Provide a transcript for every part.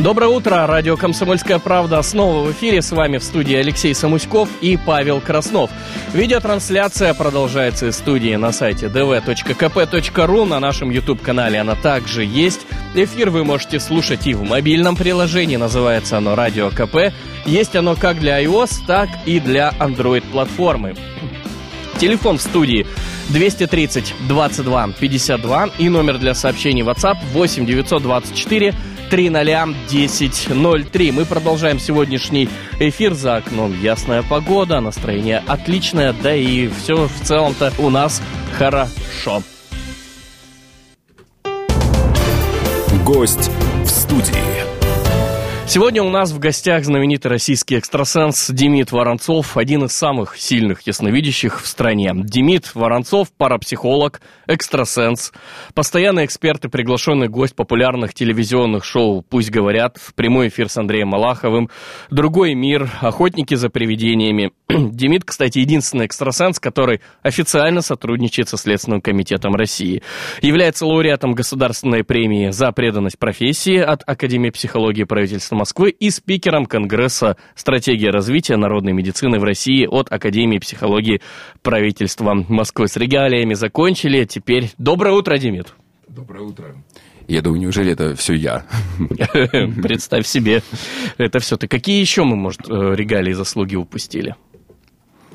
Доброе утро, радио «Комсомольская правда» снова в эфире. С вами в студии Алексей Самуськов и Павел Краснов. Видеотрансляция продолжается из студии на сайте dv.kp.ru. На нашем YouTube-канале она также есть. Эфир вы можете слушать и в мобильном приложении, называется оно «Радио КП». Есть оно как для iOS, так и для Android-платформы. Телефон в студии 230 22 52 и номер для сообщений WhatsApp 8 924 3001003. Мы продолжаем сегодняшний эфир. За окном ясная погода, настроение отличное, да и все в целом-то у нас хорошо. Гость в студии. Сегодня у нас в гостях знаменитый российский экстрасенс Демид Воронцов, один из самых сильных ясновидящих в стране. Демид Воронцов – парапсихолог, экстрасенс, постоянный эксперт и приглашенный гость популярных телевизионных шоу «Пусть говорят», прямой эфир с Андреем Малаховым, «Другой мир», «Охотники за привидениями». Демид, кстати, единственный экстрасенс, который официально сотрудничает со Следственным комитетом России. Является лауреатом государственной премии за преданность профессии от Академии психологии правительства Москвы и спикером Конгресса «Стратегия развития народной медицины в России» от Академии психологии правительства Москвы. С регалиями закончили. Теперь доброе утро, Демид. Доброе утро. Я думаю, неужели это все я? Представь себе, это все ты. Какие еще мы, может, э, регалии и заслуги упустили?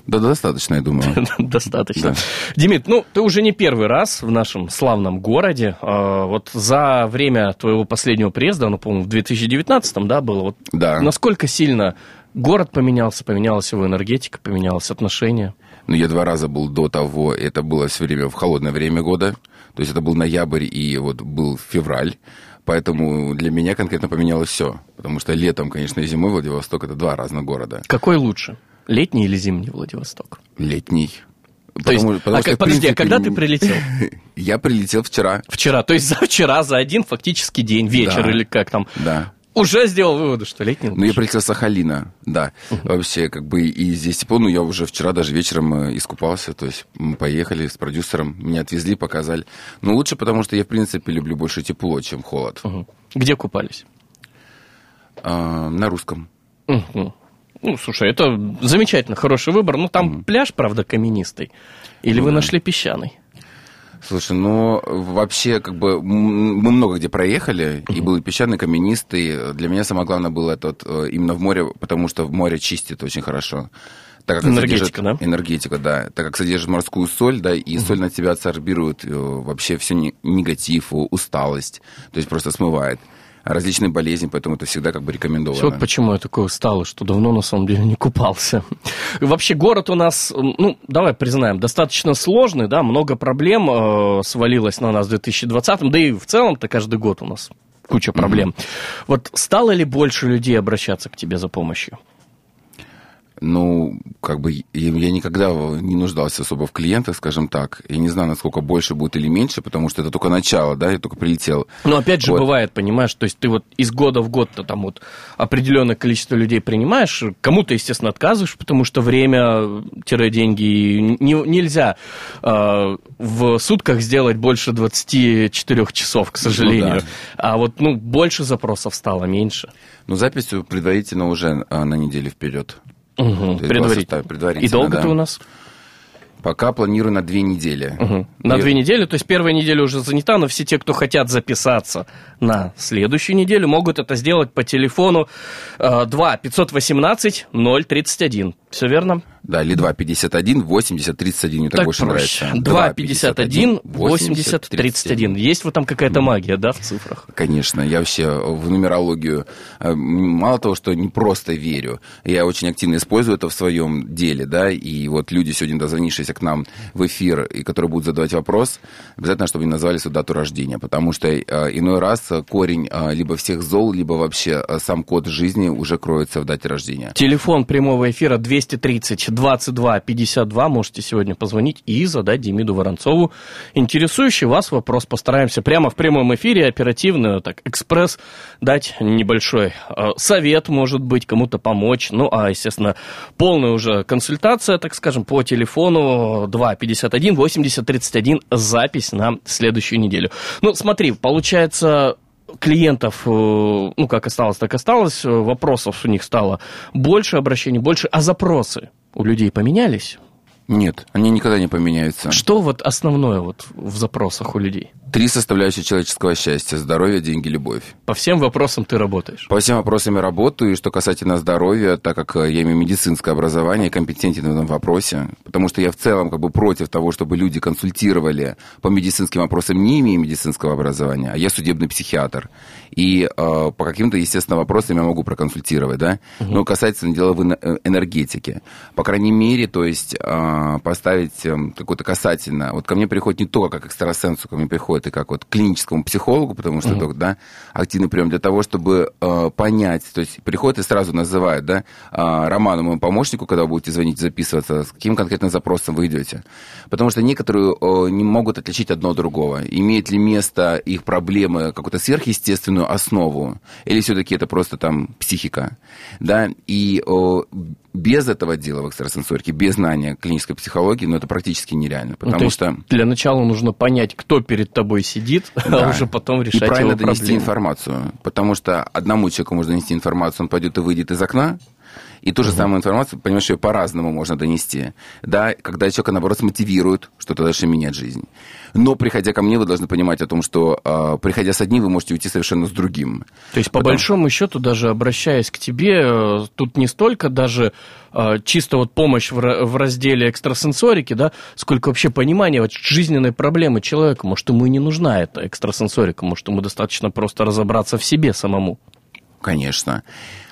Да, достаточно, я думаю. Достаточно. Да. Димит, ну, ты уже не первый раз в нашем славном городе. А, вот за время твоего последнего приезда, ну, по-моему, в 2019-м, да, было? Вот да. Насколько сильно город поменялся, поменялась его энергетика, поменялось отношение? Ну, я два раза был до того, это было все время в холодное время года. То есть это был ноябрь и вот был февраль. Поэтому для меня конкретно поменялось все. Потому что летом, конечно, и зимой Владивосток это два разных города. Какой лучше? Летний или зимний Владивосток? Летний. То потому, есть, потому а, что, подожди, а принципе, а когда ты прилетел? Я прилетел вчера. Вчера, то есть за вчера, за один фактически день, вечер да, или как там? Да. Уже сделал выводы, что летний лучше. Ну, я прилетел с Сахалина, да. Uh-huh. Вообще, как бы, и здесь тепло. Ну, я уже вчера даже вечером э, искупался. То есть мы поехали с продюсером, меня отвезли, показали. Ну, лучше, потому что я, в принципе, люблю больше тепло, чем холод. Uh-huh. Где купались? А, на русском. Uh-huh. Ну, слушай, это замечательно, хороший выбор. Ну, там mm-hmm. пляж, правда, каменистый. Или ну, вы нашли песчаный? Слушай, ну вообще, как бы мы много где проехали, mm-hmm. и был и песчаный, каменистый. Для меня самое главное было этот э, именно в море, потому что в море чистит очень хорошо. Так как энергетика, да? Энергетика, да. Так как содержит морскую соль, да, и mm-hmm. соль на тебя абсорбирует э, вообще все негатив, усталость, то есть просто смывает различные болезни, поэтому это всегда как бы рекомендовано. Вот почему я такой усталый, что давно на самом деле не купался. Вообще город у нас, ну, давай признаем, достаточно сложный, да, много проблем э, свалилось на нас в 2020, да и в целом-то каждый год у нас куча проблем. Mm-hmm. Вот стало ли больше людей обращаться к тебе за помощью? Ну, как бы я никогда не нуждался особо в клиентах, скажем так. Я не знаю, насколько больше будет или меньше, потому что это только начало, да, я только прилетел. Но опять же вот. бывает, понимаешь, то есть ты вот из года в год то там вот определенное количество людей принимаешь, кому-то, естественно, отказываешь, потому что время-деньги не, нельзя э, в сутках сделать больше 24 часов, к сожалению. Ну, да. А вот, ну, больше запросов стало, меньше. Ну, запись предварительно уже а, на неделю вперед. Угу. Предварительно. предварительно. И долго да. ты у нас? Пока планирую на две недели. Угу. На две недели, то есть первая неделя уже занята, но все те, кто хотят записаться на следующую неделю, могут это сделать по телефону 2 518 031. Все верно? Да, или 251 80 31, мне так, так больше проще. нравится. 251 80 31. Есть вот там какая-то магия, да, в цифрах? Конечно, я вообще в нумерологию э, мало того, что не просто верю, я очень активно использую это в своем деле, да, и вот люди сегодня, дозвонившиеся к нам в эфир, и которые будут задавать вопрос, обязательно, чтобы они назвали свою дату рождения, потому что э, иной раз корень э, либо всех зол, либо вообще сам код жизни уже кроется в дате рождения. Телефон прямого эфира 230 22 52. Можете сегодня позвонить и задать Демиду Воронцову интересующий вас вопрос. Постараемся прямо в прямом эфире оперативно, так, экспресс, дать небольшой э, совет, может быть, кому-то помочь. Ну, а, естественно, полная уже консультация, так скажем, по телефону 251 80 31, запись на следующую неделю. Ну, смотри, получается, клиентов, э, ну, как осталось, так осталось, вопросов у них стало больше, обращений больше, а запросы у людей поменялись? Нет, они никогда не поменяются. Что вот основное вот в запросах у людей? Три составляющие человеческого счастья. Здоровье, деньги, любовь. По всем вопросам ты работаешь? По всем вопросам я работаю. И что касательно здоровья, так как я имею медицинское образование, компетентен в этом вопросе, потому что я в целом как бы против того, чтобы люди консультировали по медицинским вопросам, не имея медицинского образования, а я судебный психиатр. И э, по каким-то, естественно, вопросам я могу проконсультировать, да. Угу. Но касательно дела в э, энергетике. По крайней мере, то есть э, поставить э, какое-то касательно. Вот ко мне приходит не только как экстрасенсу, ко мне приходит и как вот клиническому психологу, потому что mm-hmm. это да, активный прием для того, чтобы э, понять, то есть приходит и сразу называет, да, э, Роману, моему помощнику, когда вы будете звонить, записываться, с каким конкретно запросом вы идете. Потому что некоторые э, не могут отличить одно от другого. Имеет ли место их проблемы какую-то сверхъестественную основу, или все-таки это просто там психика, да, и э, без этого дела в экстрасенсорике, без знания клинической психологии, ну, это практически нереально. Ну, потому ну, что... Для начала нужно понять, кто перед тобой сидит, а да. а уже потом решать и правильно его донести проблемы. информацию. Потому что одному человеку можно донести информацию, он пойдет и выйдет из окна, и ту же угу. самую информацию, понимаешь, ее по-разному можно донести. Да, когда человека, наоборот, мотивирует что-то дальше менять жизнь. Но, приходя ко мне, вы должны понимать о том, что, э, приходя с одним, вы можете уйти совершенно с другим. То есть, по Потому... большому счету, даже обращаясь к тебе, э, тут не столько даже э, чисто вот помощь в, в разделе экстрасенсорики, да, сколько вообще понимания вот, жизненной проблемы человека. Может, ему и не нужна эта экстрасенсорика, может, ему достаточно просто разобраться в себе самому. Конечно.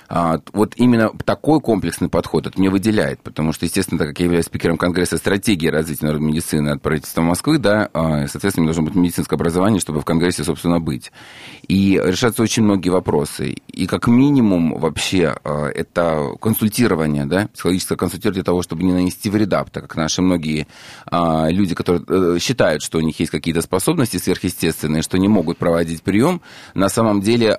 А, вот именно такой комплексный подход это мне выделяет, потому что, естественно, так как я являюсь спикером Конгресса стратегии развития народной медицины от правительства Москвы, да, а, соответственно, мне должно быть медицинское образование, чтобы в Конгрессе, собственно, быть. И решаются очень многие вопросы. И как минимум вообще а, это консультирование, да, психологическое консультирование для того, чтобы не нанести вреда, так как наши многие люди, которые э, считают, что у них есть какие-то способности сверхъестественные, что не могут проводить прием, на самом деле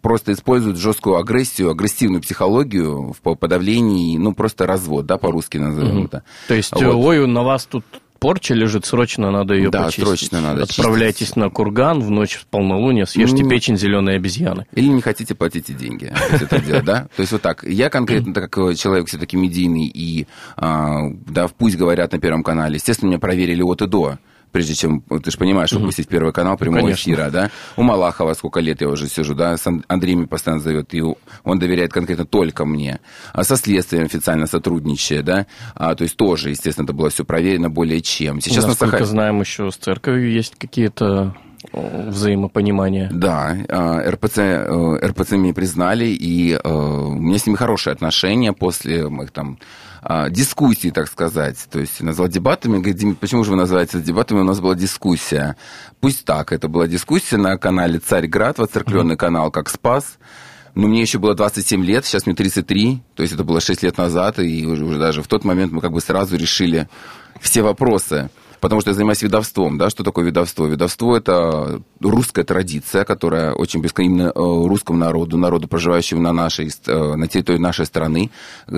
просто используют жесткую агрессию агрессию, агрессивную психологию в подавлении, ну, просто развод, да, по-русски назовем угу. это. То есть, вот. ой, на вас тут порча лежит, срочно надо ее да, почистить. срочно надо Отправляйтесь чистить. на курган в ночь в полнолуние, съешьте ну, печень зеленой обезьяны. Или не хотите, платите деньги. да? То есть вот так. Я конкретно, так как человек все-таки медийный и, а, да, пусть говорят на Первом канале, естественно, меня проверили от и до прежде чем, ты же понимаешь, выпустить угу. первый канал прямого ну, эфира, да? У Малахова сколько лет я уже сижу, да, с Андреем постоянно зовет, и он доверяет конкретно только мне. А со следствием официально сотрудничая, да, а, то есть тоже, естественно, это было все проверено более чем. Сейчас, Насколько Саха... знаем, еще с церковью есть какие-то взаимопонимания. Да, а, РПЦ, э, РПЦ меня признали, и э, у меня с ними хорошие отношения после моих там а, дискуссии, так сказать. То есть назвал дебатами, говорит, Дим, почему же вы называете это дебатами? У нас была дискуссия. Пусть так, это была дискуссия на канале «Царьград», воцеркленный mm-hmm. канал «Как спас». Но мне еще было 27 лет, сейчас мне 33, то есть это было 6 лет назад, и уже, уже даже в тот момент мы как бы сразу решили все вопросы потому что я занимаюсь ведовством. Да? Что такое ведовство? Ведовство – это русская традиция, которая очень близка именно э, русскому народу, народу, проживающему на, нашей, э, на территории нашей страны,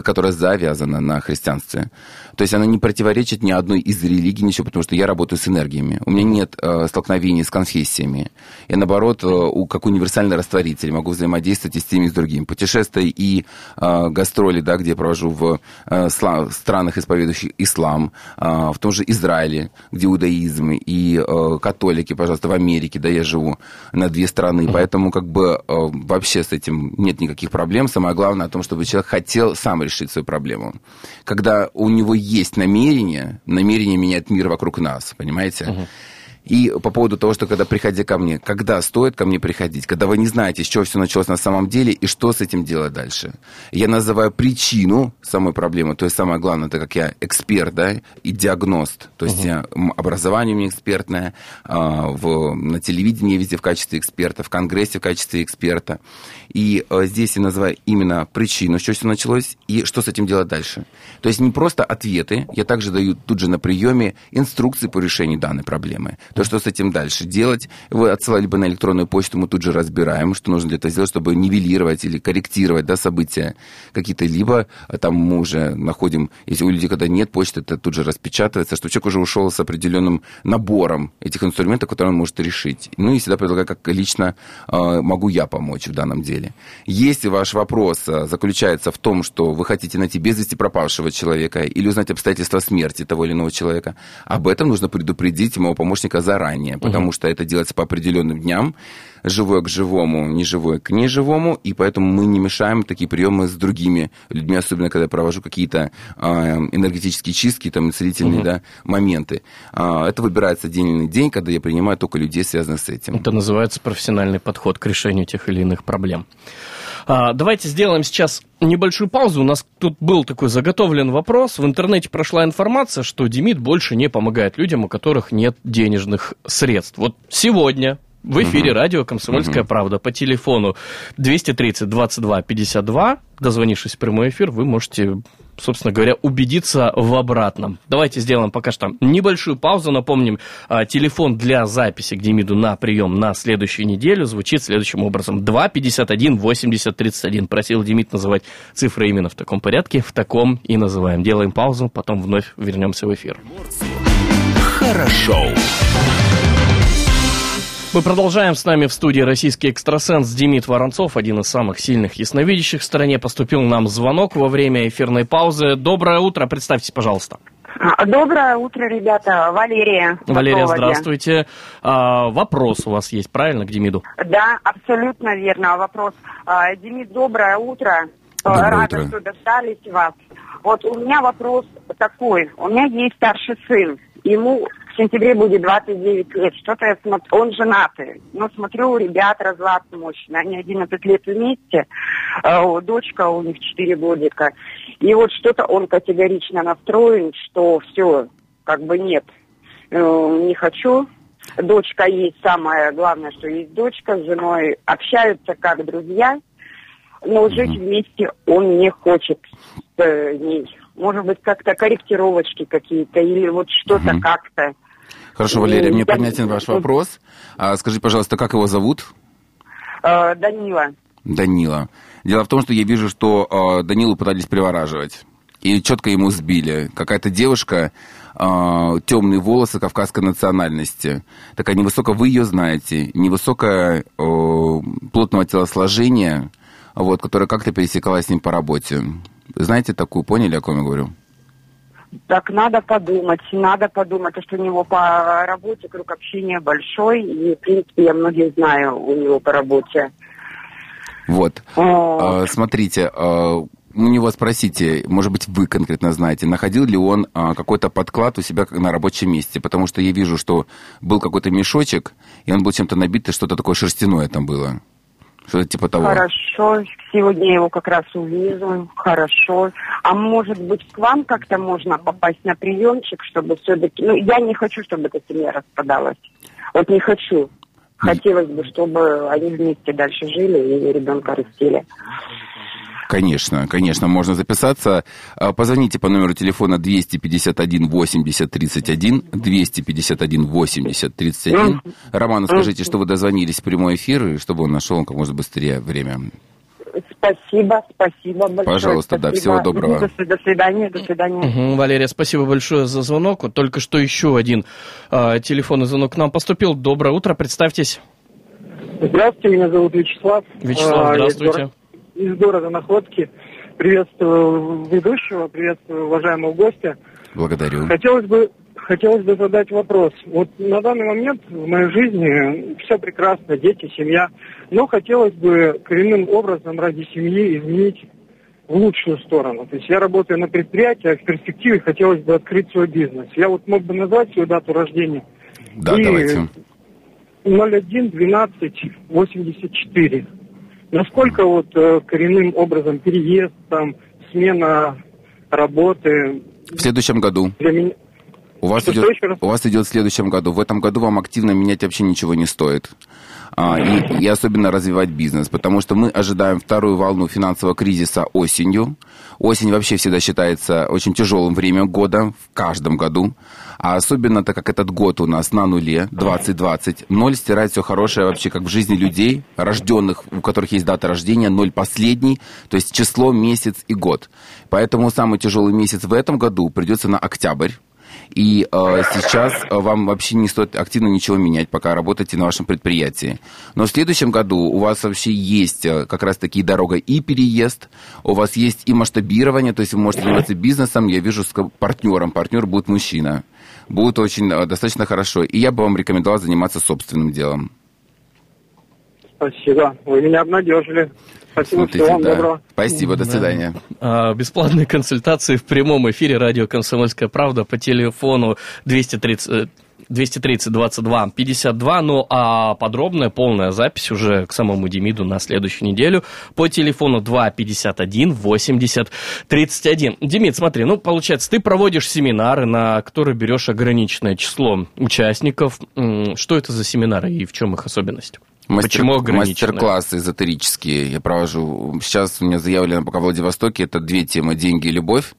которая завязана на христианстве. То есть она не противоречит ни одной из религий, ничего, потому что я работаю с энергиями. У меня нет э, столкновений с конфессиями. Я, наоборот, как универсальный растворитель могу взаимодействовать и с теми, и с другими. Путешествия и гастроли, да, где я провожу в странах, исповедующих ислам, в том же Израиле, где иудаизм, и э, католики, пожалуйста, в Америке, да, я живу на две страны, поэтому как бы э, вообще с этим нет никаких проблем. Самое главное о том, чтобы человек хотел сам решить свою проблему. Когда у него есть намерение, намерение меняет мир вокруг нас, понимаете? Mm-hmm. И по поводу того, что когда приходи ко мне, когда стоит ко мне приходить, когда вы не знаете, с чего все началось на самом деле и что с этим делать дальше. Я называю причину самой проблемы, то есть самое главное, это как я эксперт, да, и диагност, то есть uh-huh. я, образование у меня экспертное, а, в, на телевидении везде в качестве эксперта, в Конгрессе в качестве эксперта. И а, здесь я называю именно причину, с чего все началось, и что с этим делать дальше. То есть не просто ответы, я также даю тут же на приеме инструкции по решению данной проблемы. То, что с этим дальше делать, вы отсылали бы на электронную почту, мы тут же разбираем, что нужно для этого сделать, чтобы нивелировать или корректировать да, события какие-то. Либо а, там мы уже находим, если у людей когда нет почты, это тут же распечатывается, что человек уже ушел с определенным набором этих инструментов, которые он может решить. Ну и всегда предлагаю, как лично э, могу я помочь в данном деле. Если ваш вопрос э, заключается в том, что вы хотите найти без вести пропавшего человека или узнать обстоятельства смерти того или иного человека, об этом нужно предупредить моего помощника заранее, потому угу. что это делается по определенным дням, живое к живому, неживое к неживому, и поэтому мы не мешаем такие приемы с другими людьми, особенно когда я провожу какие-то э, энергетические чистки, там, целительные угу. да, моменты. Э, это выбирается на день, когда я принимаю только людей, связанных с этим. Это называется профессиональный подход к решению тех или иных проблем. А, давайте сделаем сейчас небольшую паузу. У нас тут был такой заготовлен вопрос. В интернете прошла информация, что Демид больше не помогает людям, у которых нет денежных средств. Вот сегодня в эфире угу. радио «Комсомольская угу. правда» по телефону 230 22 52. Дозвонившись в прямой эфир, вы можете, собственно говоря, убедиться в обратном. Давайте сделаем пока что небольшую паузу. Напомним, а, телефон для записи к Демиду на прием на следующую неделю звучит следующим образом. 2 51 80 31. Просил Демид называть цифры именно в таком порядке. В таком и называем. Делаем паузу, потом вновь вернемся в эфир. Хорошо. Мы продолжаем с нами в студии российский экстрасенс Демид Воронцов, один из самых сильных ясновидящих в стране. Поступил нам звонок во время эфирной паузы. Доброе утро, представьтесь, пожалуйста. А, доброе утро, ребята. Валерия. Валерия, здравствуйте. А, вопрос у вас есть, правильно, к Демиду? Да, абсолютно верно. Вопрос. А, Демид, доброе утро. Доброе Рада, утро. что достались вас. Вот у меня вопрос такой. У меня есть старший сын. Ему в сентябре будет 29 лет. Что-то я смотрю, он женатый. Но смотрю, у ребят разлад мощный. Они 11 лет вместе. Э, дочка у них 4 годика. И вот что-то он категорично настроен, что все, как бы нет, э, не хочу. Дочка есть, самое главное, что есть дочка с женой. Общаются как друзья. Но жить вместе он не хочет с э, ней может быть, как-то корректировочки какие-то или вот что-то угу. как-то. Хорошо, Валерия, мне понятен ваш вопрос. А скажи, пожалуйста, как его зовут? Э, Данила. Данила. Дело в том, что я вижу, что э, Данилу пытались привораживать. И четко ему сбили. Какая-то девушка, э, темные волосы кавказской национальности. Такая невысокая, вы ее знаете, невысокая, э, плотного телосложения, вот, которая как-то пересекалась с ним по работе. Знаете такую, поняли, о ком я говорю? Так надо подумать, надо подумать, потому что у него по работе круг общения большой, и, в принципе, я многих знаю у него по работе. Вот. А, смотрите, а, у него спросите, может быть, вы конкретно знаете, находил ли он а, какой-то подклад у себя на рабочем месте, потому что я вижу, что был какой-то мешочек, и он был чем-то набит, и что-то такое шерстяное там было. Что-то типа того. Хорошо, сегодня я его как раз увижу, хорошо. А может быть, к вам как-то можно попасть на приемчик, чтобы все-таки... Ну, я не хочу, чтобы эта семья распадалась. Вот не хочу. Хотелось бы, чтобы они вместе дальше жили и ребенка растили. Конечно, конечно, можно записаться. А, позвоните по номеру телефона 251 80 31, 251 80 31. Роману скажите, что вы дозвонились в прямой эфир, и чтобы он нашел как можно быстрее время. Спасибо, спасибо большое. Пожалуйста, спасибо. да, всего доброго. До, до свидания, до свидания. Угу, Валерия, спасибо большое за звонок. Вот только что еще один э, телефонный звонок к нам поступил. Доброе утро, представьтесь. Здравствуйте, меня зовут Вячеслав. Вячеслав, А, здравствуйте из города Находки. Приветствую ведущего, приветствую уважаемого гостя. Благодарю. Хотелось бы, хотелось бы задать вопрос. Вот на данный момент в моей жизни все прекрасно, дети, семья. Но хотелось бы коренным образом ради семьи изменить в лучшую сторону. То есть я работаю на предприятии, а в перспективе хотелось бы открыть свой бизнес. Я вот мог бы назвать свою дату рождения. Да, И давайте. 01 12 84. Насколько вот э, коренным образом переезд, там, смена работы В следующем году. для меня... У вас, идет, у вас идет в следующем году. В этом году вам активно менять вообще ничего не стоит. А, и, и особенно развивать бизнес, потому что мы ожидаем вторую волну финансового кризиса осенью. Осень вообще всегда считается очень тяжелым временем года, в каждом году. А особенно, так как этот год у нас на нуле, 2020, ноль стирает все хорошее вообще как в жизни людей, рожденных, у которых есть дата рождения, ноль последний, то есть число, месяц и год. Поэтому самый тяжелый месяц в этом году придется на октябрь. И э, сейчас э, вам вообще не стоит активно ничего менять, пока работаете на вашем предприятии. Но в следующем году у вас вообще есть э, как раз таки дорога и переезд, у вас есть и масштабирование, то есть вы можете заниматься бизнесом, я вижу, с партнером, партнер будет мужчина. Будет очень э, достаточно хорошо. И я бы вам рекомендовал заниматься собственным делом. Спасибо. Вы меня обнадежили. Спасибо, Смотрите, всего вам да. доброго. Спасибо, до свидания. А, Бесплатные консультации в прямом эфире радио «Комсомольская правда» по телефону 230... э, 230 22 52, ну а подробная, полная запись уже к самому Демиду на следующую неделю по телефону 2 51 80 31. Демид, смотри, ну получается, ты проводишь семинары, на которые берешь ограниченное число участников. Что это за семинары и в чем их особенность? Почему ограниченное? Мастер-классы эзотерические я провожу. Сейчас у меня заявлено пока в Владивостоке, это две темы «Деньги и любовь».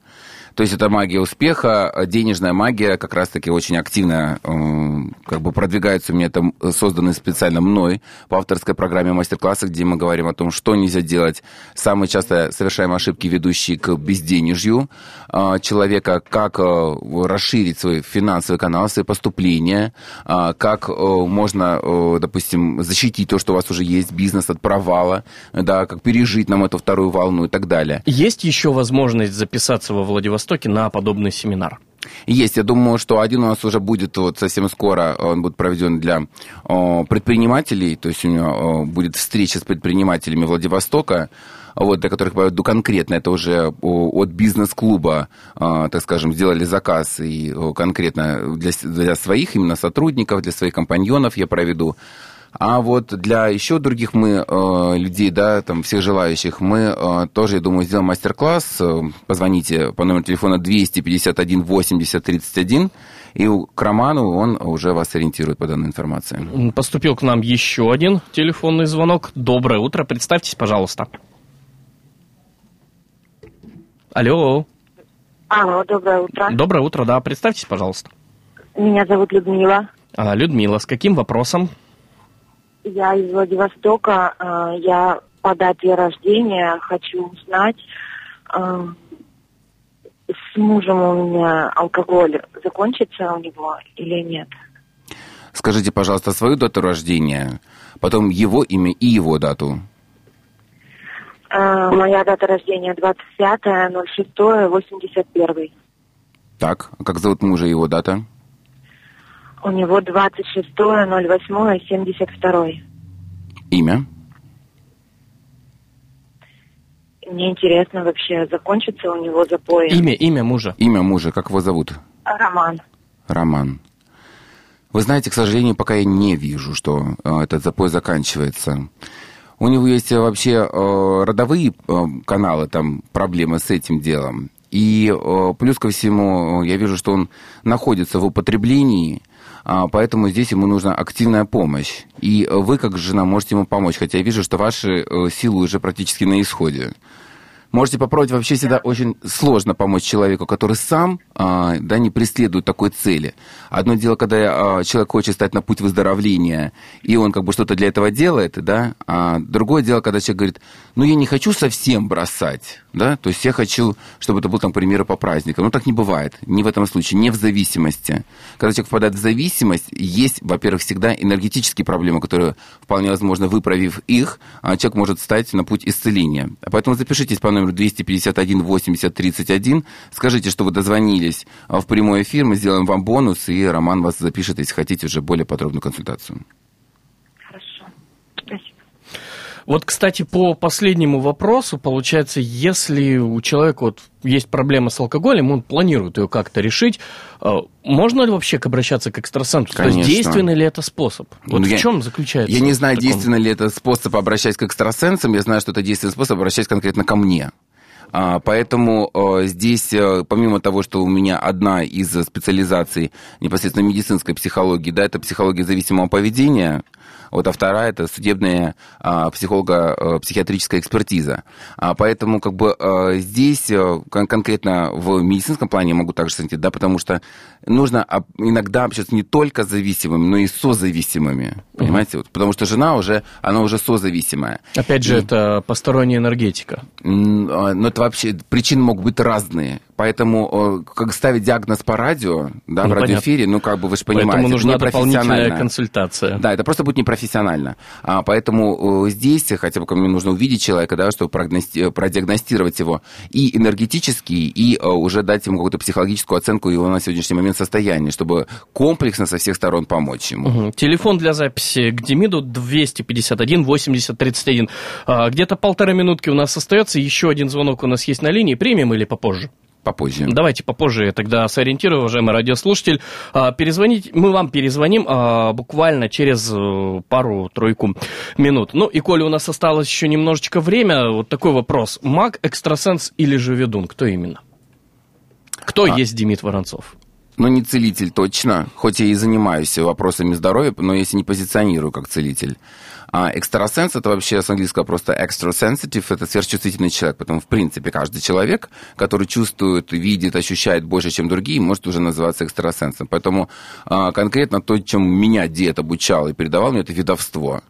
То есть это магия успеха, денежная магия как раз-таки очень активно э, как бы продвигается у меня это созданы специально мной по авторской программе мастер-классы, где мы говорим о том, что нельзя делать. Самые часто совершаемые ошибки, ведущие к безденежью э, человека, как э, расширить свой финансовый канал, свои поступления, э, как э, можно, допустим, защитить то, что у вас уже есть, бизнес от провала, да, как пережить нам эту вторую волну и так далее. Есть еще возможность записаться во Владивостоке на подобный семинар? Есть, я думаю, что один у нас уже будет вот совсем скоро, он будет проведен для о, предпринимателей, то есть у него о, будет встреча с предпринимателями Владивостока, вот, для которых поведу конкретно, это уже от бизнес-клуба, а, так скажем, сделали заказ, и конкретно для, для своих именно сотрудников, для своих компаньонов я проведу. А вот для еще других мы э, людей, да, там всех желающих, мы э, тоже, я думаю, сделаем мастер-класс. Э, Позвоните по номеру телефона 251 80 31, и к Роману он уже вас ориентирует по данной информации. Поступил к нам еще один телефонный звонок. Доброе утро, представьтесь, пожалуйста. Алло, Алло, доброе утро. доброе утро, да, представьтесь, пожалуйста. Меня зовут Людмила. А, Людмила, с каким вопросом? Я из Владивостока. Э, Я по дате рождения хочу узнать, э, с мужем у меня алкоголь закончится у него или нет? Скажите, пожалуйста, свою дату рождения, потом его имя и его дату. Э, Моя дата рождения 25.06.81. Так, а как зовут мужа и его дата? У него 26.08.72. Имя? Мне интересно вообще, закончится у него запой? Имя, имя мужа. Имя мужа, как его зовут? Роман. Роман. Вы знаете, к сожалению, пока я не вижу, что э, этот запой заканчивается. У него есть э, вообще э, родовые каналы, там проблемы с этим делом. И плюс ко всему, я вижу, что он находится в употреблении, поэтому здесь ему нужна активная помощь. И э, вы, как жена, можете ему помочь, хотя я вижу, что ваши э, силы уже практически на исходе. Можете попробовать. Вообще всегда очень сложно помочь человеку, который сам а, да, не преследует такой цели. Одно дело, когда а, человек хочет стать на путь выздоровления, и он как бы что-то для этого делает, да, а другое дело, когда человек говорит, ну, я не хочу совсем бросать, да, то есть я хочу, чтобы это был, там, к примеру, по праздникам. Ну, так не бывает, не в этом случае, не в зависимости. Когда человек впадает в зависимость, есть, во-первых, всегда энергетические проблемы, которые, вполне возможно, выправив их, а, человек может стать на путь исцеления. Поэтому запишитесь по номеру номеру 251 80 31. Скажите, что вы дозвонились в прямой эфир, мы сделаем вам бонус, и Роман вас запишет, если хотите, уже более подробную консультацию. Хорошо. Спасибо. Вот, кстати, по последнему вопросу, получается, если у человека вот есть проблема с алкоголем, он планирует ее как-то решить, э, можно ли вообще обращаться к экстрасенсу? То есть Конечно. действенный ли это способ? Вот Ну, в я- чем заключается? Я не знаю, таком- действенный ли это способ обращаться к экстрасенсам, я знаю, что это действенный способ обращаться конкретно ко мне. А, Поэтому э, здесь, э, помимо того, что у меня одна из специализаций непосредственно медицинской психологии, да, это психология зависимого поведения, вот, а вторая это судебная а, психолого-психиатрическая экспертиза. А, поэтому как бы э, здесь э, кон- конкретно в медицинском плане я могу также советовать, да, потому что нужно иногда общаться не только с зависимыми, но и с созависимыми, понимаете? Вот, потому что жена уже, она уже созависимая. Опять же, это посторонняя энергетика. А, Но это вообще причины могут быть разные. Поэтому э, как ставить диагноз по радио, да, Ну, в радиоэфире, ну, как бы вы же понимаете, Поэтому это нужна дополнительная консультация. Да, это просто будет непрофессионально. А, поэтому э, здесь хотя бы мне нужно увидеть человека, да, чтобы продиагностировать его и энергетически, и э, уже дать ему какую-то психологическую оценку его на сегодняшний момент состояния, чтобы комплексно со всех сторон помочь ему. Мгм. Телефон для записи к Демиду 251 80 31. А, Где-то полторы минутки у нас остается. Еще один звонок у нас есть на линии. Примем или попозже? Попозже. Давайте попозже я тогда сориентирую, уважаемый радиослушатель. А, Перезвонить, мы вам перезвоним а, буквально через э, пару-тройку минут. Ну и коли у нас осталось еще немножечко время, вот такой вопрос. Маг, экстрасенс или же ведун? Кто именно? Кто А. есть Демид Воронцов? Но не целитель точно, хоть я и занимаюсь вопросами здоровья, но если не позиционирую как целитель. А экстрасенс это вообще с английского просто extra sensitive, это сверхчувствительный человек. Поэтому, в принципе, каждый человек, который чувствует, видит, ощущает больше, чем другие, может уже называться экстрасенсом. Поэтому а, конкретно то, чем меня дед обучал и передавал мне, это ведовство.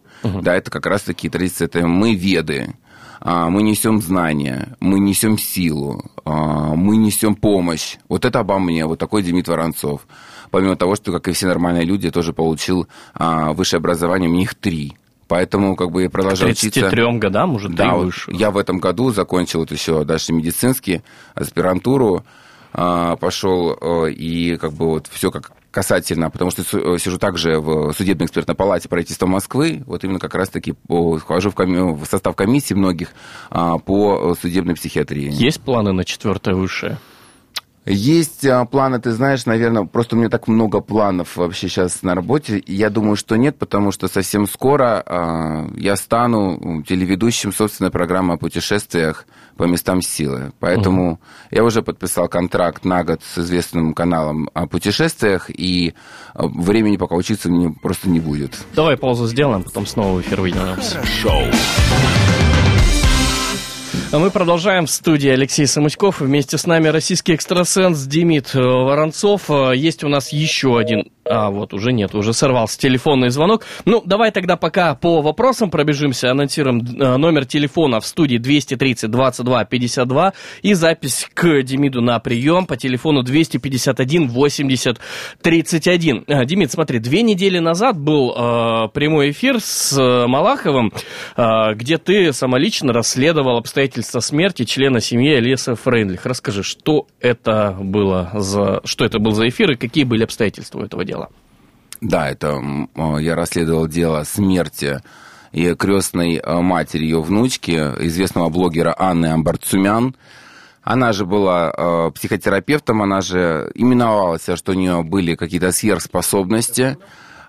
Да, это как раз такие традиции, это мы веды. А, мы несем знания, мы несем силу, а, мы несем помощь. Вот это обо мне, вот такой Демид Воронцов. Помимо того, что, как и все нормальные люди, я тоже получил высшее образование, у меня их три. Поэтому как бы я продолжал 33 учиться. годам, уже Да, вот выше. я в этом году закончил вот еще дальше медицинский, аспирантуру, а, пошел э, и как бы вот все как касательно, потому что су- сижу также в судебной экспертной палате правительства Москвы, вот именно как раз-таки вхожу в, коми- в состав комиссии многих а, по судебной психиатрии. Есть планы на четвертое высшее? Есть а, планы, ты знаешь, наверное, просто у меня так много планов вообще сейчас на работе. Я думаю, что нет, потому что совсем скоро а, я стану телеведущим собственной программы о путешествиях по местам силы. Поэтому я уже подписал контракт на год с известным каналом о путешествиях, и а, времени пока учиться мне просто не будет. Давай паузу сделаем, потом снова в эфир вернемся. Шоу. А мы продолжаем в студии Алексей Самуськов. Вместе с нами российский экстрасенс Демид э, Воронцов. Э, Есть у нас еще один... А, вот, уже нет, уже сорвался телефонный звонок. Ну, давай тогда пока по вопросам пробежимся. Анонсируем э, номер телефона в студии 230 22 52 и запись к Демиду на прием по телефону 251 80 31. А, Демид, смотри, две недели назад был э, прямой эфир с Малаховым, э, где ты самолично расследовал обстоятельства смерти члена семьи Элиса Фрейндлих. Расскажи, что это было за, что это был за эфир и какие были обстоятельства этого дела? Да, это э, я расследовал дело смерти и крестной э, матери ее внучки, известного блогера Анны Амбарцумян. Она же была э, психотерапевтом, она же именовала себя, что у нее были какие-то сверхспособности.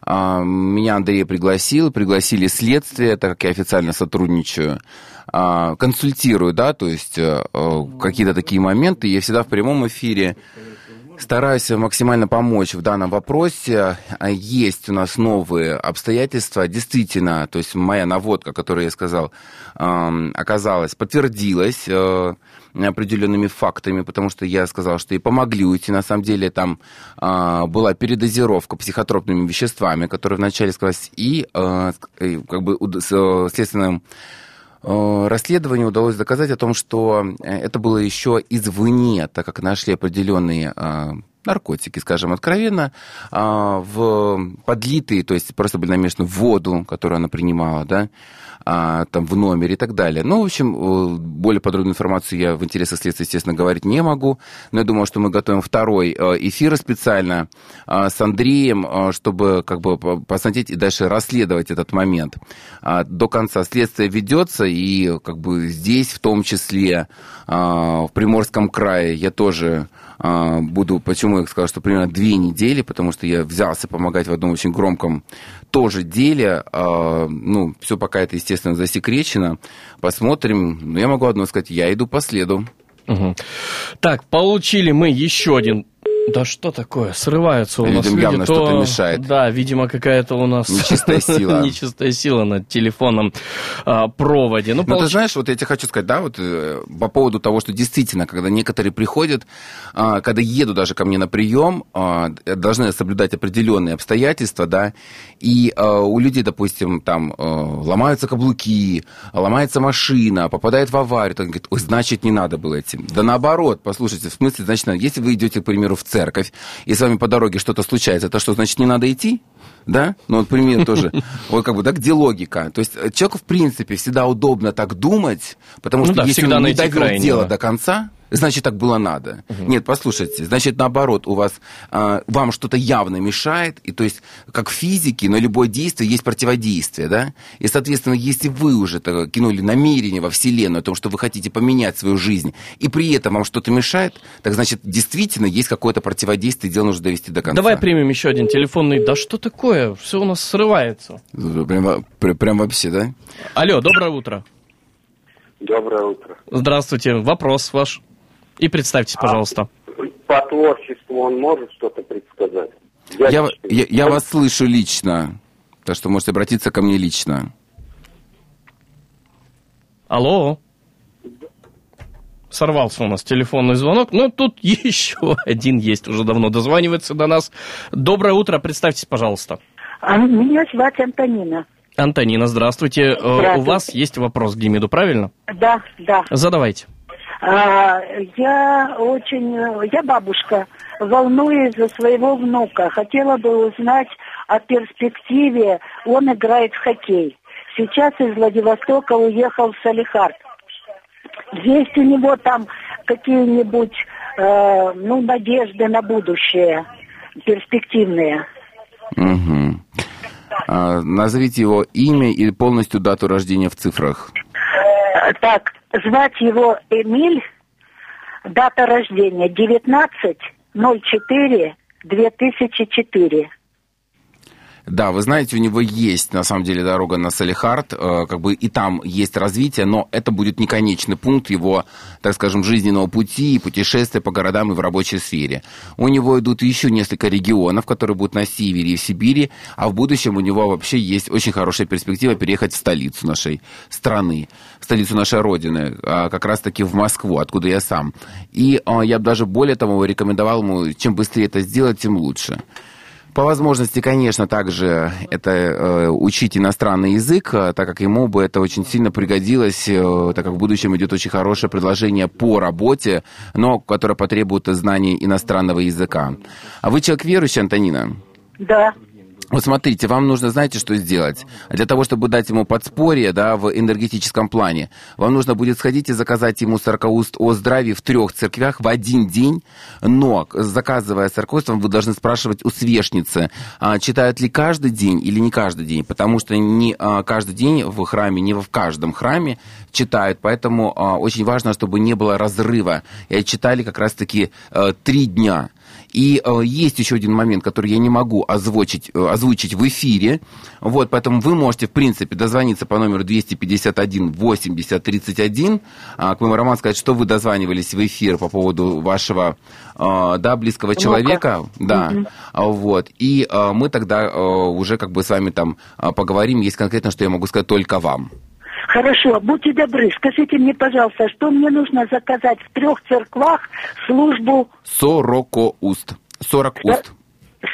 А, Меня Андрей пригласил, пригласили следствие, так как я официально сотрудничаю, а, консультирую, да, то есть э, э, какие-то такие моменты. Я всегда в прямом эфире Стараюсь максимально помочь в данном вопросе. А Есть у нас новые обстоятельства. Действительно, то есть моя наводка, которую я сказал, оказалась, подтвердилась э, определенными фактами, потому что я сказал, что и помогли уйти. На самом деле там э, была передозировка психотропными веществами, которые вначале сказалась, и э, как бы следственным расследованию удалось доказать о том, что э, это было еще извне, так как нашли определенные э, наркотики, скажем откровенно, а, в подлитые, то есть просто были намешаны в воду, которую она принимала, да, а, там в номере и так далее. Ну, в общем, э, более подробную информацию я в интересах следствия, естественно, говорить не могу, но я думаю, что мы готовим второй э, эфир специально а, с Андреем, э, чтобы как бы посмотреть и дальше расследовать этот момент. До конца следствие ведется, и как бы здесь в том числе в Приморском крае я тоже буду, почему я сказал, что примерно две недели, потому что я взялся помогать в одном очень громком тоже деле. Ну, все пока это, естественно, естественно, засекречено. Посмотрим. Но я могу одно сказать, я иду по следу. Угу. Так, получили мы еще один да что такое? Срываются у Людям нас люди. явно то... что-то мешает. Да, видимо, какая-то у нас... Нечистая сила. Нечистая сила на телефонном а, проводе. Ну, Но получ... ты знаешь, вот я тебе хочу сказать, да, вот э, по поводу того, что действительно, когда некоторые приходят, а, когда едут даже ко мне на прием, а, должны соблюдать определенные обстоятельства, да, и а, у людей, допустим, там а, ломаются каблуки, ломается машина, попадает в аварию, он говорит, ой, значит, не надо было этим. Да наоборот, послушайте, в смысле, значит, если вы идете, к примеру, в церковь, и с вами по дороге что-то случается, это что, значит, не надо идти? Да? Ну, вот пример тоже. Вот как бы, да, где логика? То есть э, человеку, в принципе, всегда удобно так думать, потому ну что да, если он не довел дело до конца, значит, так было надо. Угу. Нет, послушайте, значит, наоборот, у вас, э, вам что-то явно мешает, и то есть, как в физике, на любое действие есть противодействие, да? И, соответственно, если вы уже -то кинули намерение во Вселенную о том, что вы хотите поменять свою жизнь, и при этом вам что-то мешает, так значит, действительно есть какое-то противодействие, и дело нужно довести до конца. Давай примем еще один телефонный. Да что такое? Все у нас срывается. Прям, прям вообще, да? Алло, доброе утро. Доброе утро. Здравствуйте. Вопрос ваш. И представьтесь, пожалуйста. А по творчеству он может что-то предсказать? Я, я, я, я вас слышу лично, так что можете обратиться ко мне лично. Алло. Сорвался у нас телефонный звонок, но тут еще один есть, уже давно дозванивается до нас. Доброе утро, представьтесь, пожалуйста. А, меня зовут Антонина. Антонина, здравствуйте. здравствуйте. Э, у вас есть вопрос к Демиду, правильно? Да, да. Задавайте. А, я очень, я бабушка, волнуюсь за своего внука. Хотела бы узнать о перспективе. Он играет в хоккей. Сейчас из Владивостока уехал в Салихард. Есть у него там какие-нибудь, э, ну, надежды на будущее, перспективные? Угу. А, назовите его имя и полностью дату рождения в цифрах. Так, звать его Эмиль, дата рождения 19.04.2004. Да, вы знаете, у него есть, на самом деле, дорога на Салихард, э, как бы и там есть развитие, но это будет не конечный пункт его, так скажем, жизненного пути и путешествия по городам и в рабочей сфере. У него идут еще несколько регионов, которые будут на севере и в Сибири, а в будущем у него вообще есть очень хорошая перспектива переехать в столицу нашей страны, в столицу нашей Родины, а, как раз-таки в Москву, откуда я сам. И а, я бы даже более того рекомендовал ему, чем быстрее это сделать, тем лучше. По возможности, конечно, также это э, учить иностранный язык, э, так как ему бы это очень сильно пригодилось, э, так как в будущем идет очень хорошее предложение по работе, но которое потребует знания иностранного языка. А вы человек верующий, Антонина? Да. Вот смотрите, вам нужно, знаете, что сделать? Для того, чтобы дать ему подспорье, да, в энергетическом плане, вам нужно будет сходить и заказать ему сорокауст о здравии в трех церквях в один день, но, заказывая сорокауст, вы должны спрашивать у свешницы, а, читают ли каждый день или не каждый день, потому что не а, каждый день в храме, не в каждом храме читают, поэтому а, очень важно, чтобы не было разрыва. И читали как раз-таки а, три дня. И э, есть еще один момент, который я не могу озвучить, э, озвучить в эфире. Вот, поэтому вы можете, в принципе, дозвониться по номеру 251 80 31. А, к моему Роман сказать, что вы дозванивались в эфир по поводу вашего э, да, близкого человека. Да. Угу. Вот. И э, мы тогда э, уже как бы с вами там э, поговорим. Есть конкретно, что я могу сказать только вам. Хорошо, будьте добры, скажите мне, пожалуйста, что мне нужно заказать в трех церквах службу... Сорокоуст. Сорок уст.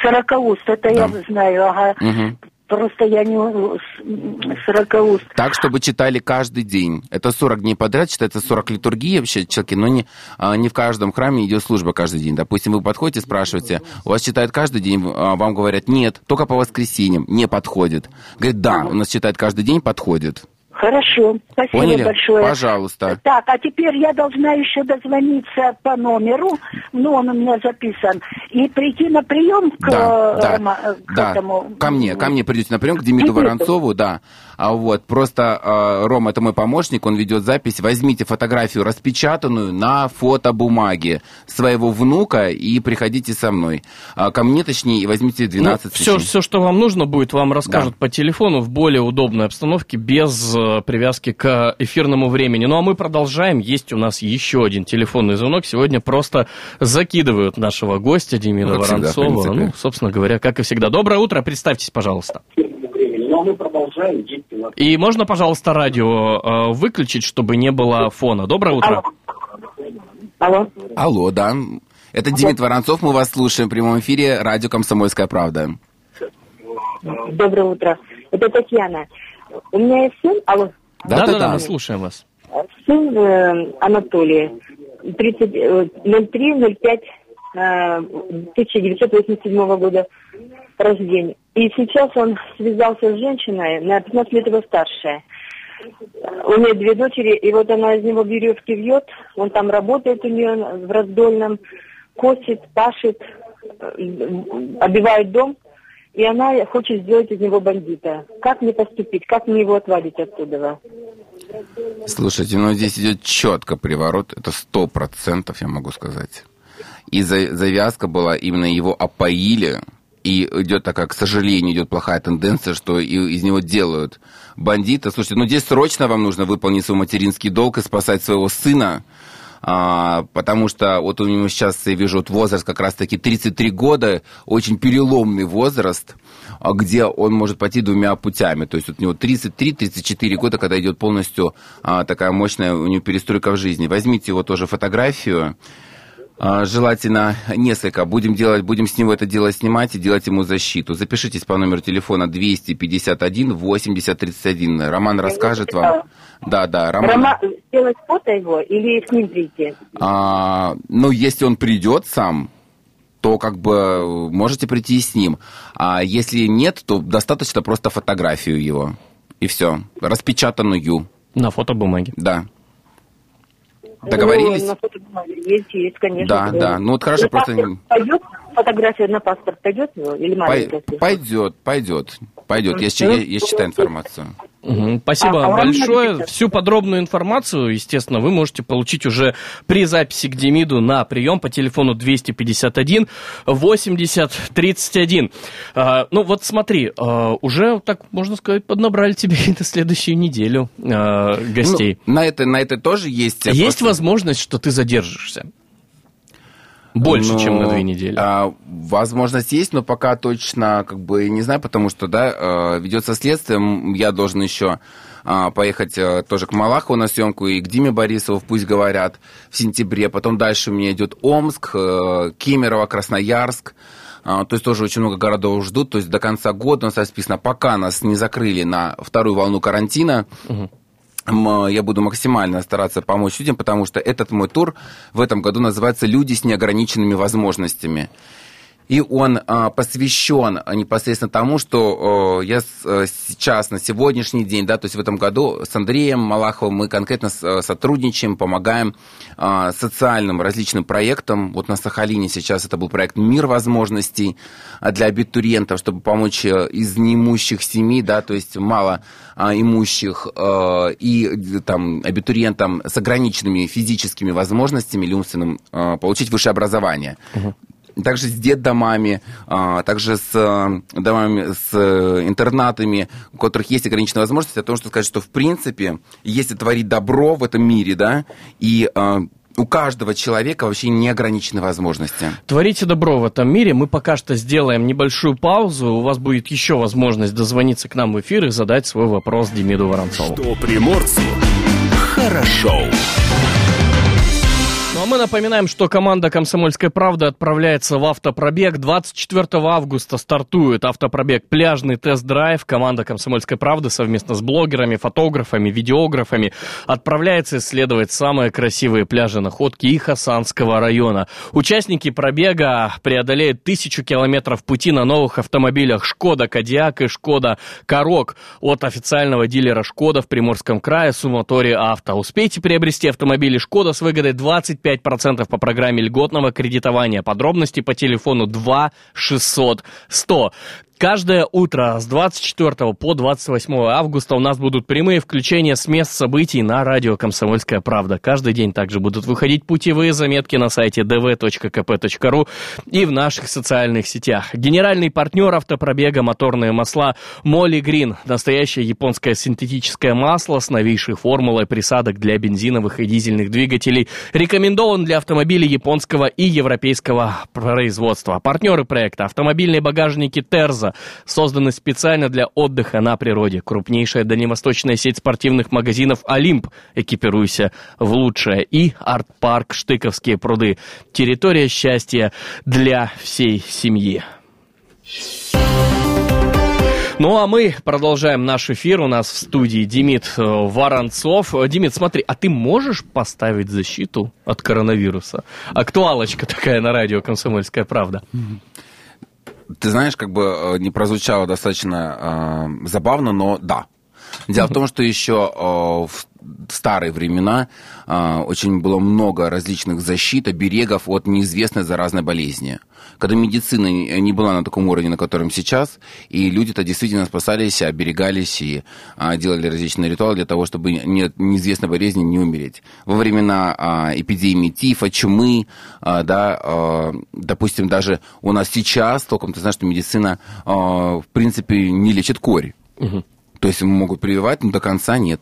Сорокоуст, это да. я знаю, ага. Угу. просто я не с- сорокауст. Так, чтобы читали каждый день. Это 40 дней подряд, считается 40 литургий вообще человеки, но не, а, не в каждом храме идет служба каждый день. Допустим, вы подходите, спрашиваете, у вас читают каждый день, а, вам говорят, нет, только по воскресеньям, не подходит. Говорит, да, у нас читают каждый день, подходит. Хорошо, спасибо Поняли? большое. Пожалуйста. Так, а теперь я должна еще дозвониться по номеру, ну, он у меня записан, и прийти на прием к, Да, э, да, э, к да. этому. Ко мне, ко мне придете на прием, к Демиду. Воронцову, да. А вот, просто э, Рома, это мой помощник, он ведет запись. Возьмите фотографию распечатанную на фотобумаге своего внука и приходите со мной. А, ко мне, точнее, и возьмите 12 все, свечей. все, что вам нужно будет, вам расскажут Да. по телефону в более удобной обстановке, без э, привязки к эфирному времени. Ну а мы продолжаем. Есть у нас еще один телефонный звонок. Сегодня просто закидывают нашего гостя Демина Ну, всегда, Воронцова. принципе. ну, собственно говоря, как и всегда. Доброе утро, представьтесь, пожалуйста. Но мы продолжаем действовать. И можно, пожалуйста, радио э, выключить, чтобы не было фона. Доброе утро. Алло. Алло, да. Это Демид Воронцов, мы вас слушаем в прямом эфире, радио «Комсомольская правда». Доброе утро. Это Татьяна. У меня есть сын, алло, Да-да-да, мы слушаем вас. сын э, Анатолий, 30, э, 03-05 э, 1987 года рождения. И сейчас он связался с женщиной на 15 лет его старше. У нее две дочери, и вот она из него веревки вьет, он там работает у нее в раздольном, косит, пашет, э, обивает дом, и она хочет сделать из него бандита. Как мне поступить? Как мне его отвадить оттуда? Слушайте, ну здесь идет четко приворот, это сто процентов, я могу сказать. И за- завязка была, именно его опоили, и идет такая, к сожалению, идет плохая тенденция, что из него делают бандита. Слушайте, ну здесь срочно вам нужно выполнить свой материнский долг и спасать своего сына, а, потому что вот у него сейчас, я вижу, вот возраст как раз-таки 33 года, очень переломный возраст, а, где он может пойти двумя путями. То есть вот у него 33-34 года, когда идет полностью а, такая мощная у него перестройка в жизни. Возьмите его тоже фотографию, Желательно несколько. Будем делать, будем с него это дело снимать и делать ему защиту. Запишитесь по номеру телефона 251 8031. Роман расскажет вам. Да, да, Роман. Рома, сделать фото его или с ним прийти? А, ну, если он придет сам, то как бы можете прийти и с ним. А если нет, то достаточно просто фотографию его. И все. Распечатанную. На фотобумаге. Да. Договорились? Ну, на есть, есть, конечно. Да, да. Ну вот хорошо, На просто... пойдет? Фотография на паспорт пойдет или маленькая? Пой- Пойдет, пойдет, пойдет. Я, я, я считаю информацию. Мгм, Спасибо А, а большое. Всю подробную информацию, естественно, вы можете получить уже при записи к Демиду на прием по телефону 251 80 31. А, ну вот смотри, а, уже, так можно сказать, поднабрали тебе на следующую неделю а, гостей. Ну, на, это, на это тоже есть... э, Есть просто- возможность, что ты задержишься? Больше, Ну, чем на две недели. а, возможность есть, но пока точно как бы не знаю, потому что, да, э, ведется следствие. Я должен еще а, поехать э, тоже к Малахову на съемку и к Диме Борисову, пусть говорят, в сентябре. Потом дальше у меня идет Омск, э, Кемерово, Красноярск. А, То есть тоже очень много городов ждут. То есть до конца года у нас расписано, пока нас не закрыли на вторую волну карантина, М, я буду максимально стараться помочь людям, потому что этот мой тур в этом году называется «Люди с неограниченными возможностями». И он а, посвящен а, непосредственно тому, что я а, сейчас, на сегодняшний день, да, то есть в этом году с Андреем Малаховым мы конкретно а, сотрудничаем, помогаем а, социальным различным проектам. Вот на Сахалине сейчас это был проект «Мир возможностей» для абитуриентов, чтобы помочь э, из неимущих семей, да, то есть мало имущих э, и э, там абитуриентам с ограниченными физическими возможностями или умственным э, получить высшее образование также с детдомами, а, также с э, домами, с э, интернатами, у которых есть ограниченные возможности, о том, что сказать, что в принципе, если творить добро в этом мире, да, и э, у каждого человека вообще неограничены возможности. Творите добро в этом мире. Мы пока что сделаем небольшую паузу. У вас будет еще возможность дозвониться к нам в эфир и задать свой вопрос Демиду Воронцову. Что приморцу хорошо. А мы напоминаем, что команда «Комсомольской правды» отправляется в автопробег. 24 августа стартует автопробег «Пляжный тест-драйв». Команда «Комсомольской правды» совместно с блогерами, фотографами, видеографами отправляется исследовать самые красивые пляжи находки и Хасанского района. Участники пробега преодолеют тысячу километров пути на новых автомобилях «Шкода Кодиак» и «Шкода Корок» от официального дилера «Шкода» в Приморском крае «Суматори Авто». Успейте приобрести автомобили «Шкода» с выгодой 25% по программе льготного кредитования. Подробности по телефону 2 600 100. Каждое утро с 24 по 28 августа у нас будут прямые включения с мест событий на радио «Комсомольская правда». Каждый день также будут выходить путевые заметки на сайте dv.kp.ru и в наших социальных сетях. Генеральный партнер автопробега «Моторные масла» Молли Грин. Настоящее японское синтетическое масло с новейшей формулой присадок для бензиновых и дизельных двигателей. Рекомендован для автомобилей японского и европейского производства. Партнеры проекта «Автомобильные багажники Терза» созданы специально для отдыха на природе. Крупнейшая дальневосточная сеть спортивных магазинов «Олимп». Экипируйся в лучшее. И арт-парк «Штыковские пруды». Территория счастья для всей семьи. Ну а мы продолжаем наш эфир. У нас в студии Демид э, Воронцов. Э, Демид, смотри, а ты можешь поставить защиту от коронавируса? Актуалочка такая на радио «Комсомольская правда». Ты знаешь, как бы э, не прозвучало достаточно э, забавно, но да. Дело в том, что еще э, в старые времена э, очень было много различных защит, оберегов от неизвестной заразной болезни. Когда медицина не была на таком уровне, на котором сейчас, и люди-то действительно спасались, оберегались и э, делали различные ритуалы для того, чтобы не, неизвестной болезни не умереть. Во времена э, эпидемии тифа, чумы, э, да, допустим, даже у нас сейчас, толком ты знаешь, что медицина, в принципе, не лечит корь. Угу. То есть могут прививать, но до конца нет.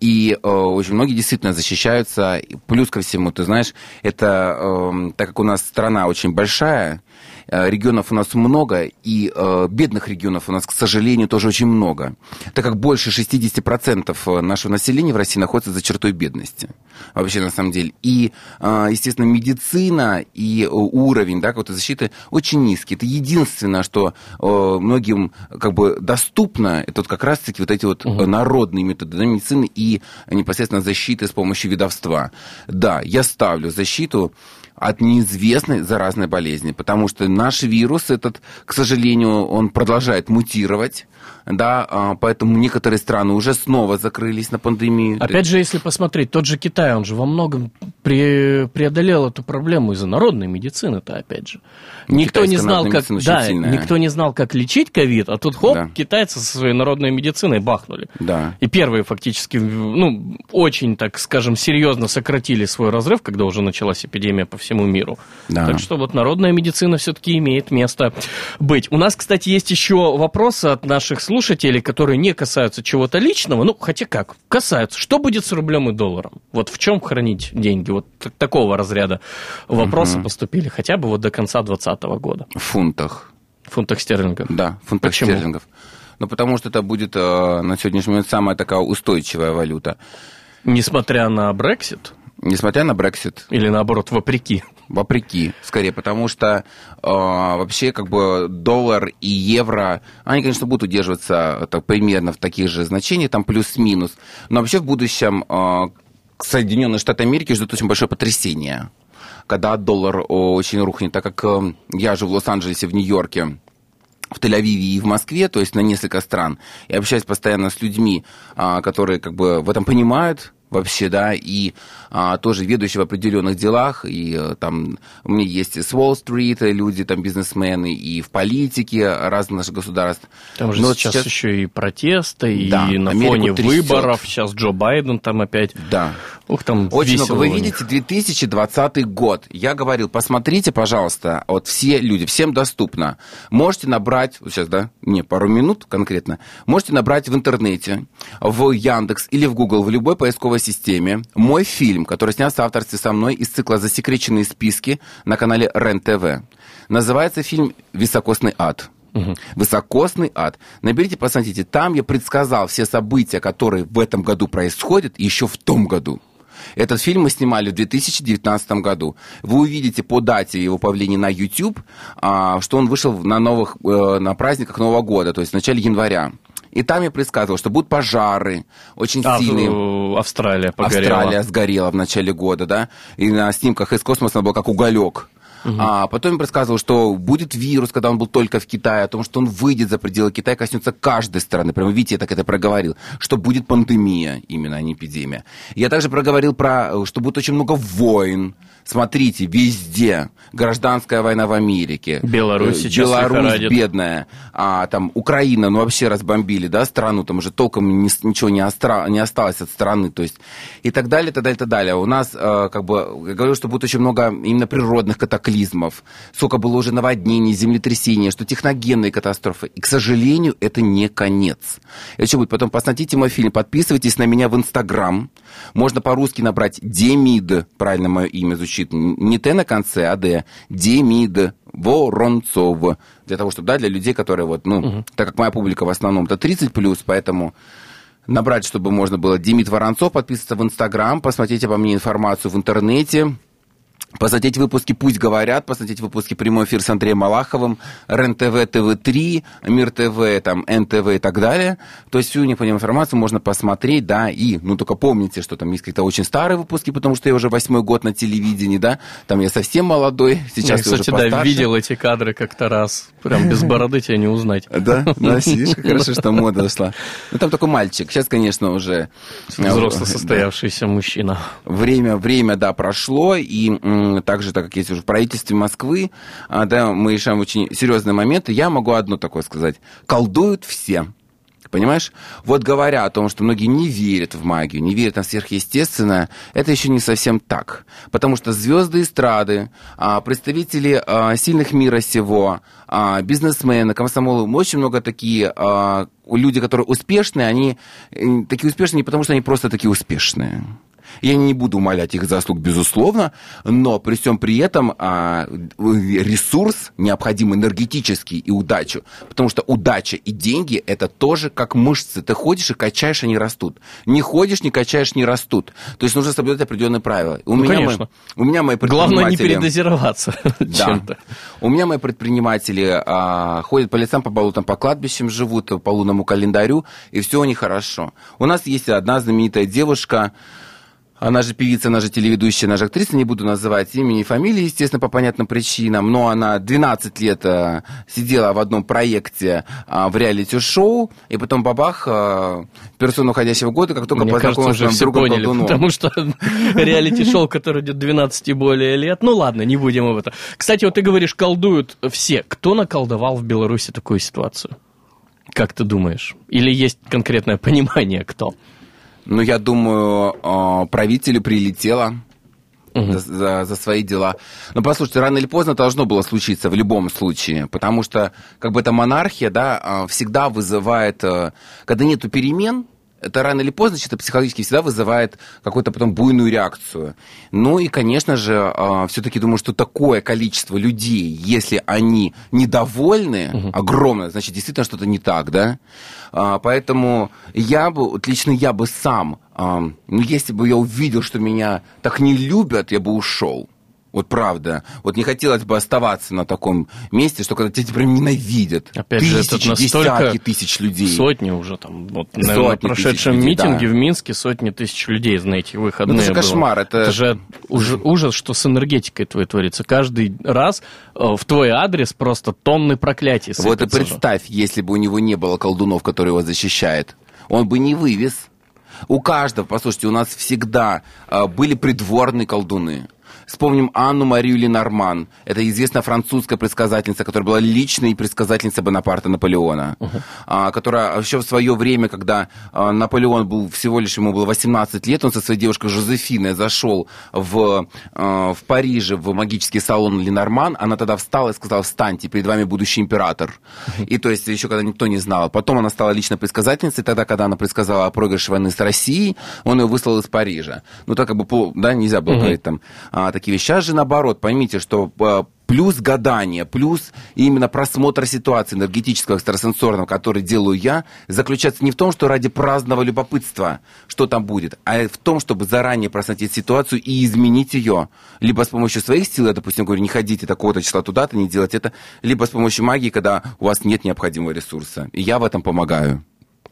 И э, очень многие действительно защищаются. Плюс ко всему, ты знаешь, это э, так как у нас страна очень большая, регионов у нас много, и э, бедных регионов у нас, к сожалению, тоже очень много. Так как больше 60% нашего населения в России находится за чертой бедности. Вообще, на самом деле. И, э, естественно, медицина и уровень да, какой-то защиты очень низкий. Это единственное, что э, многим как бы доступно, это вот как раз-таки вот эти вот угу. народные методы да, медицины и непосредственно защиты с помощью видовства. Да, я ставлю защиту от неизвестной заразной болезни, потому что наш вирус этот, к сожалению, он продолжает мутировать, да, а, поэтому некоторые страны уже снова закрылись на пандемию. Опять же, если посмотреть, тот же Китай, он же во многом пре- преодолел эту проблему из-за народной медицины-то, опять же. Никто не знал, как, да, никто не знал, как лечить ковид, а тут хоп, да. китайцы со своей народной медициной бахнули. Да. И первые фактически, ну, очень, так скажем, серьезно сократили свой разрыв, когда уже началась эпидемия по всему миру. Да. Так что вот народная медицина все-таки имеет место быть. У нас, кстати, есть еще вопросы от наших слушателей, которые не касаются чего-то личного, ну, хотя как, касаются. Что будет с рублем и долларом? Вот в чем хранить деньги? Вот такого разряда вопросы угу. поступили хотя бы вот до конца 2020 года. В фунтах. В фунтах стерлингов? Да, в фунтах Почему? стерлингов. Ну, потому что это будет э, на сегодняшний момент самая такая устойчивая валюта. Несмотря на Брексит? Несмотря на Брексит. Или наоборот, вопреки? Вопреки, скорее, потому что э, вообще как бы доллар и евро, они, конечно, будут удерживаться так, примерно в таких же значениях, там плюс-минус, но вообще в будущем э, Соединенные Штаты Америки ждут очень большое потрясение, когда доллар очень рухнет, так как э, я живу в Лос-Анджелесе, в Нью-Йорке, в Тель-Авиве и в Москве, то есть на несколько стран. Я общаюсь постоянно с людьми, а, которые как бы в этом понимают, вообще, да, и а, тоже ведущий в определенных делах, и а, там у меня есть и с Уолл-стрит люди, там бизнесмены, и в политике разных наших государств. Там же Но сейчас, сейчас еще и протесты, и да, на Америку фоне трясет. выборов, сейчас Джо Байден там опять. Да. Ух, там Очень много. Вы видите, 2020 год. Я говорил, посмотрите, пожалуйста, вот все люди, всем доступно. Можете набрать, вот сейчас, да, не, пару минут конкретно, можете набрать в интернете, в Яндекс или в Google, в любой поисковой системе мой фильм, который снят в авторстве со мной из цикла «Засекреченные списки» на канале РЕН-ТВ. Называется фильм «Високосный ад». Угу. Высокосный ад. Наберите, посмотрите. Там я предсказал все события, которые в этом году происходят, еще в том году. Этот фильм мы снимали в 2019 году. Вы увидите по дате его появления на YouTube, а, что он вышел на, новых, э, на праздниках Нового года, то есть в начале января. И там я предсказывал, что будут пожары очень А, сильные. Австралия погорела. Австралия сгорела в начале года, да, и на снимках из космоса она была как уголек. А потом я предсказывал, что будет вирус, когда он был только в Китае, о том, что он выйдет за пределы Китая, коснется каждой страны. Прямо, видите, я так это проговорил, что будет пандемия именно, а не эпидемия. Я также проговорил про, э, что будет очень много войн. Смотрите, везде. Гражданская война в Америке. Беларусь Э, сейчас Беларусь бедная. А, там Украина, ну вообще разбомбили, да, страну, там уже толком ни- ничего не, остра- не осталось от страны, то есть и так далее, и так далее, и так далее. У нас, э, как бы, я говорю, что будет очень много именно природных катаклизмов, сколько было уже наводнений, землетрясений, что техногенные катастрофы. И, к сожалению, это не конец. Это что будет? Потом посмотрите мой фильм, подписывайтесь на меня в Инстаграм. Можно по-русски набрать Демид, правильно мое имя звучит, не Т на конце, а Д. Демид Воронцов. Для того, чтобы, да, для людей, которые вот, ну, так как моя публика в основном это 30 плюс, поэтому набрать, чтобы можно было Демид Воронцов, подписываться в Инстаграм, посмотреть обо мне информацию в интернете, посмотреть выпуски «Пусть говорят», посмотреть выпуски «Прямой эфир» с Андреем Малаховым, РЕН-ТВ, ТВ-3, Мир ТВ, там, НТВ и так далее. То есть всю необходимую информацию можно посмотреть, да, и, ну, только помните, что там есть какие-то очень старые выпуски, потому что я уже восьмой год на телевидении, да, там я совсем молодой, сейчас Я, я, кстати, уже да, постарше. видел эти кадры как-то раз. Прям без бороды тебя не узнать. Да, да, видишь, как хорошо, что мода дошла. Ну, там такой мальчик. Сейчас, конечно, уже... э, Взрослый да. состоявшийся мужчина. Время, время, да, прошло, и также, так как есть уже в правительстве Москвы, а, да, мы решаем очень серьезные моменты, я могу одно такое сказать. Колдуют все. Понимаешь? Вот говоря о том, что многие не верят в магию, не верят на сверхъестественное, это еще не совсем так. Потому что звезды эстрады, а, представители а, сильных мира сего, бизнесмены, комсомолы, очень много такие люди, которые успешные, они такие успешные не потому, что они просто такие успешные. Я не буду умолять их заслуг, безусловно, но при всем при этом а, ресурс необходим энергетический и удачу. Потому что удача и деньги – это тоже как мышцы. Ты ходишь и качаешь, они растут. Не ходишь, не качаешь, не растут. То есть нужно соблюдать определенные правила. У Ну, меня конечно. мои- у меня мои Главное не предприниматели- передозироваться да. чем-то. У меня мои предприниматели а, ходят по лесам, по болотам, по кладбищам живут, по лунному календарю, и все у них хорошо. У нас есть одна знаменитая девушка, она же певица, она же телеведущая, она же актриса, не буду называть имени и фамилии, естественно, по понятным причинам, но она 12 лет а, сидела в одном проекте а, в реалити-шоу, и потом бабах, а, персона уходящего года, как только Мне познакомилась с другом поняли, колдуном. потому что реалити-шоу, которое идет 12 и более лет, ну ладно, не будем об этом. Кстати, вот ты говоришь, колдуют все. Кто наколдовал в Беларуси такую ситуацию? Как ты думаешь? Или есть конкретное понимание, кто? Ну, я думаю, э, правителю прилетело Мгм. за, за- свои дела. Но послушайте, рано или поздно должно было случиться в любом случае, потому что как бы эта монархия, да, э, всегда вызывает, э, когда нету перемен, это рано или поздно, чисто психологически всегда вызывает какую-то потом буйную реакцию. Ну и, конечно же, все-таки думаю, что такое количество людей, если они недовольны, огромное, значит, действительно что-то не так, да? А, Поэтому я бы, вот лично я бы сам, а, ну, если бы я увидел, что меня так не любят, я бы ушел. Вот правда. Вот не хотелось бы оставаться на таком месте, что когда тебя прям ненавидят. Опять же, Тысячи, это настолько десятки тысяч людей. Сотни уже там, вот, наверное, Сотни на прошедшем людей, митинге да. в Минске сотни тысяч людей, знаете, выходные Ну, это же было. кошмар, это- же уж- ужас, что с энергетикой твоей творится. Каждый раз э, в твой адрес просто тонны проклятий Вот и же. представь, если бы у него не было колдунов, которые его защищают, он бы не вывез. У каждого, послушайте, у нас всегда а, были придворные колдуны. Вспомним Анну Марию Ленорман. Это известная французская предсказательница, которая была личной предсказательницей Бонапарта Наполеона. а, которая еще в свое время, когда а, Наполеон был всего лишь, ему было 18 лет, он со своей девушкой Жозефиной зашел в, а, в Париже в магический салон Ленорман. Она тогда встала и сказала, встаньте, перед вами будущий император. И то есть еще когда никто не знал. Потом она стала личной предсказательницей, тогда, когда она предсказала о проигрыше войны с Россией, он ее выслал из Парижа. Ну, так как бы, да, нельзя было говорить там такие вещи. Сейчас же наоборот, поймите, что а, плюс гадание, плюс именно просмотр ситуации энергетического, экстрасенсорного, который делаю я, заключается не в том, что ради праздного любопытства, что там будет, а в том, чтобы заранее просмотреть ситуацию и изменить ее. Либо с помощью своих сил, я, допустим, говорю, не ходите такого-то числа туда-то, не делать это, либо с помощью магии, когда у вас нет необходимого ресурса. И я в этом помогаю.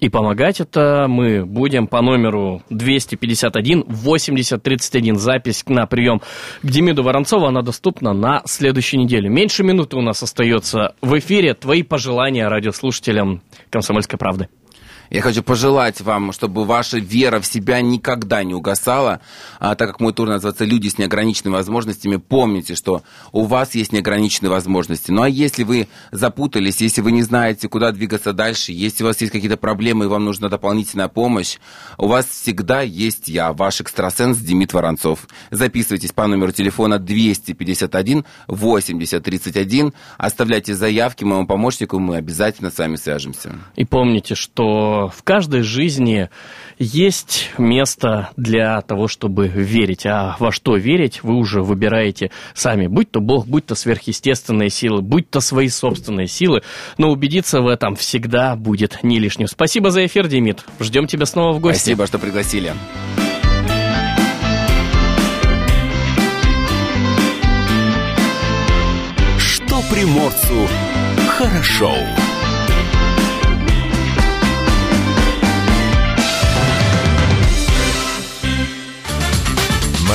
И помогать это мы будем по номеру 251 80 31. Запись на прием к Демиду Воронцову, она доступна на следующей неделе. Меньше минуты у нас остается в эфире. Твои пожелания радиослушателям «Комсомольской правды». Я хочу пожелать вам, чтобы ваша вера в себя никогда не угасала. А, так как мой тур называется «Люди с неограниченными возможностями», помните, что у вас есть неограниченные возможности. Ну а если вы запутались, если вы не знаете, куда двигаться дальше, если у вас есть какие-то проблемы и вам нужна дополнительная помощь, у вас всегда есть я, ваш экстрасенс Демид Воронцов. Записывайтесь по номеру телефона 251 80 31, оставляйте заявки моему помощнику, мы обязательно с вами свяжемся. И помните, что в каждой жизни есть место для того, чтобы верить. А во что верить, вы уже выбираете сами. Будь то Бог, будь то сверхъестественные силы, будь то свои собственные силы. Но убедиться в этом всегда будет не лишним. Спасибо за эфир, Демид. Ждем тебя снова в гости. Спасибо, что пригласили. Что приморцу хорошо.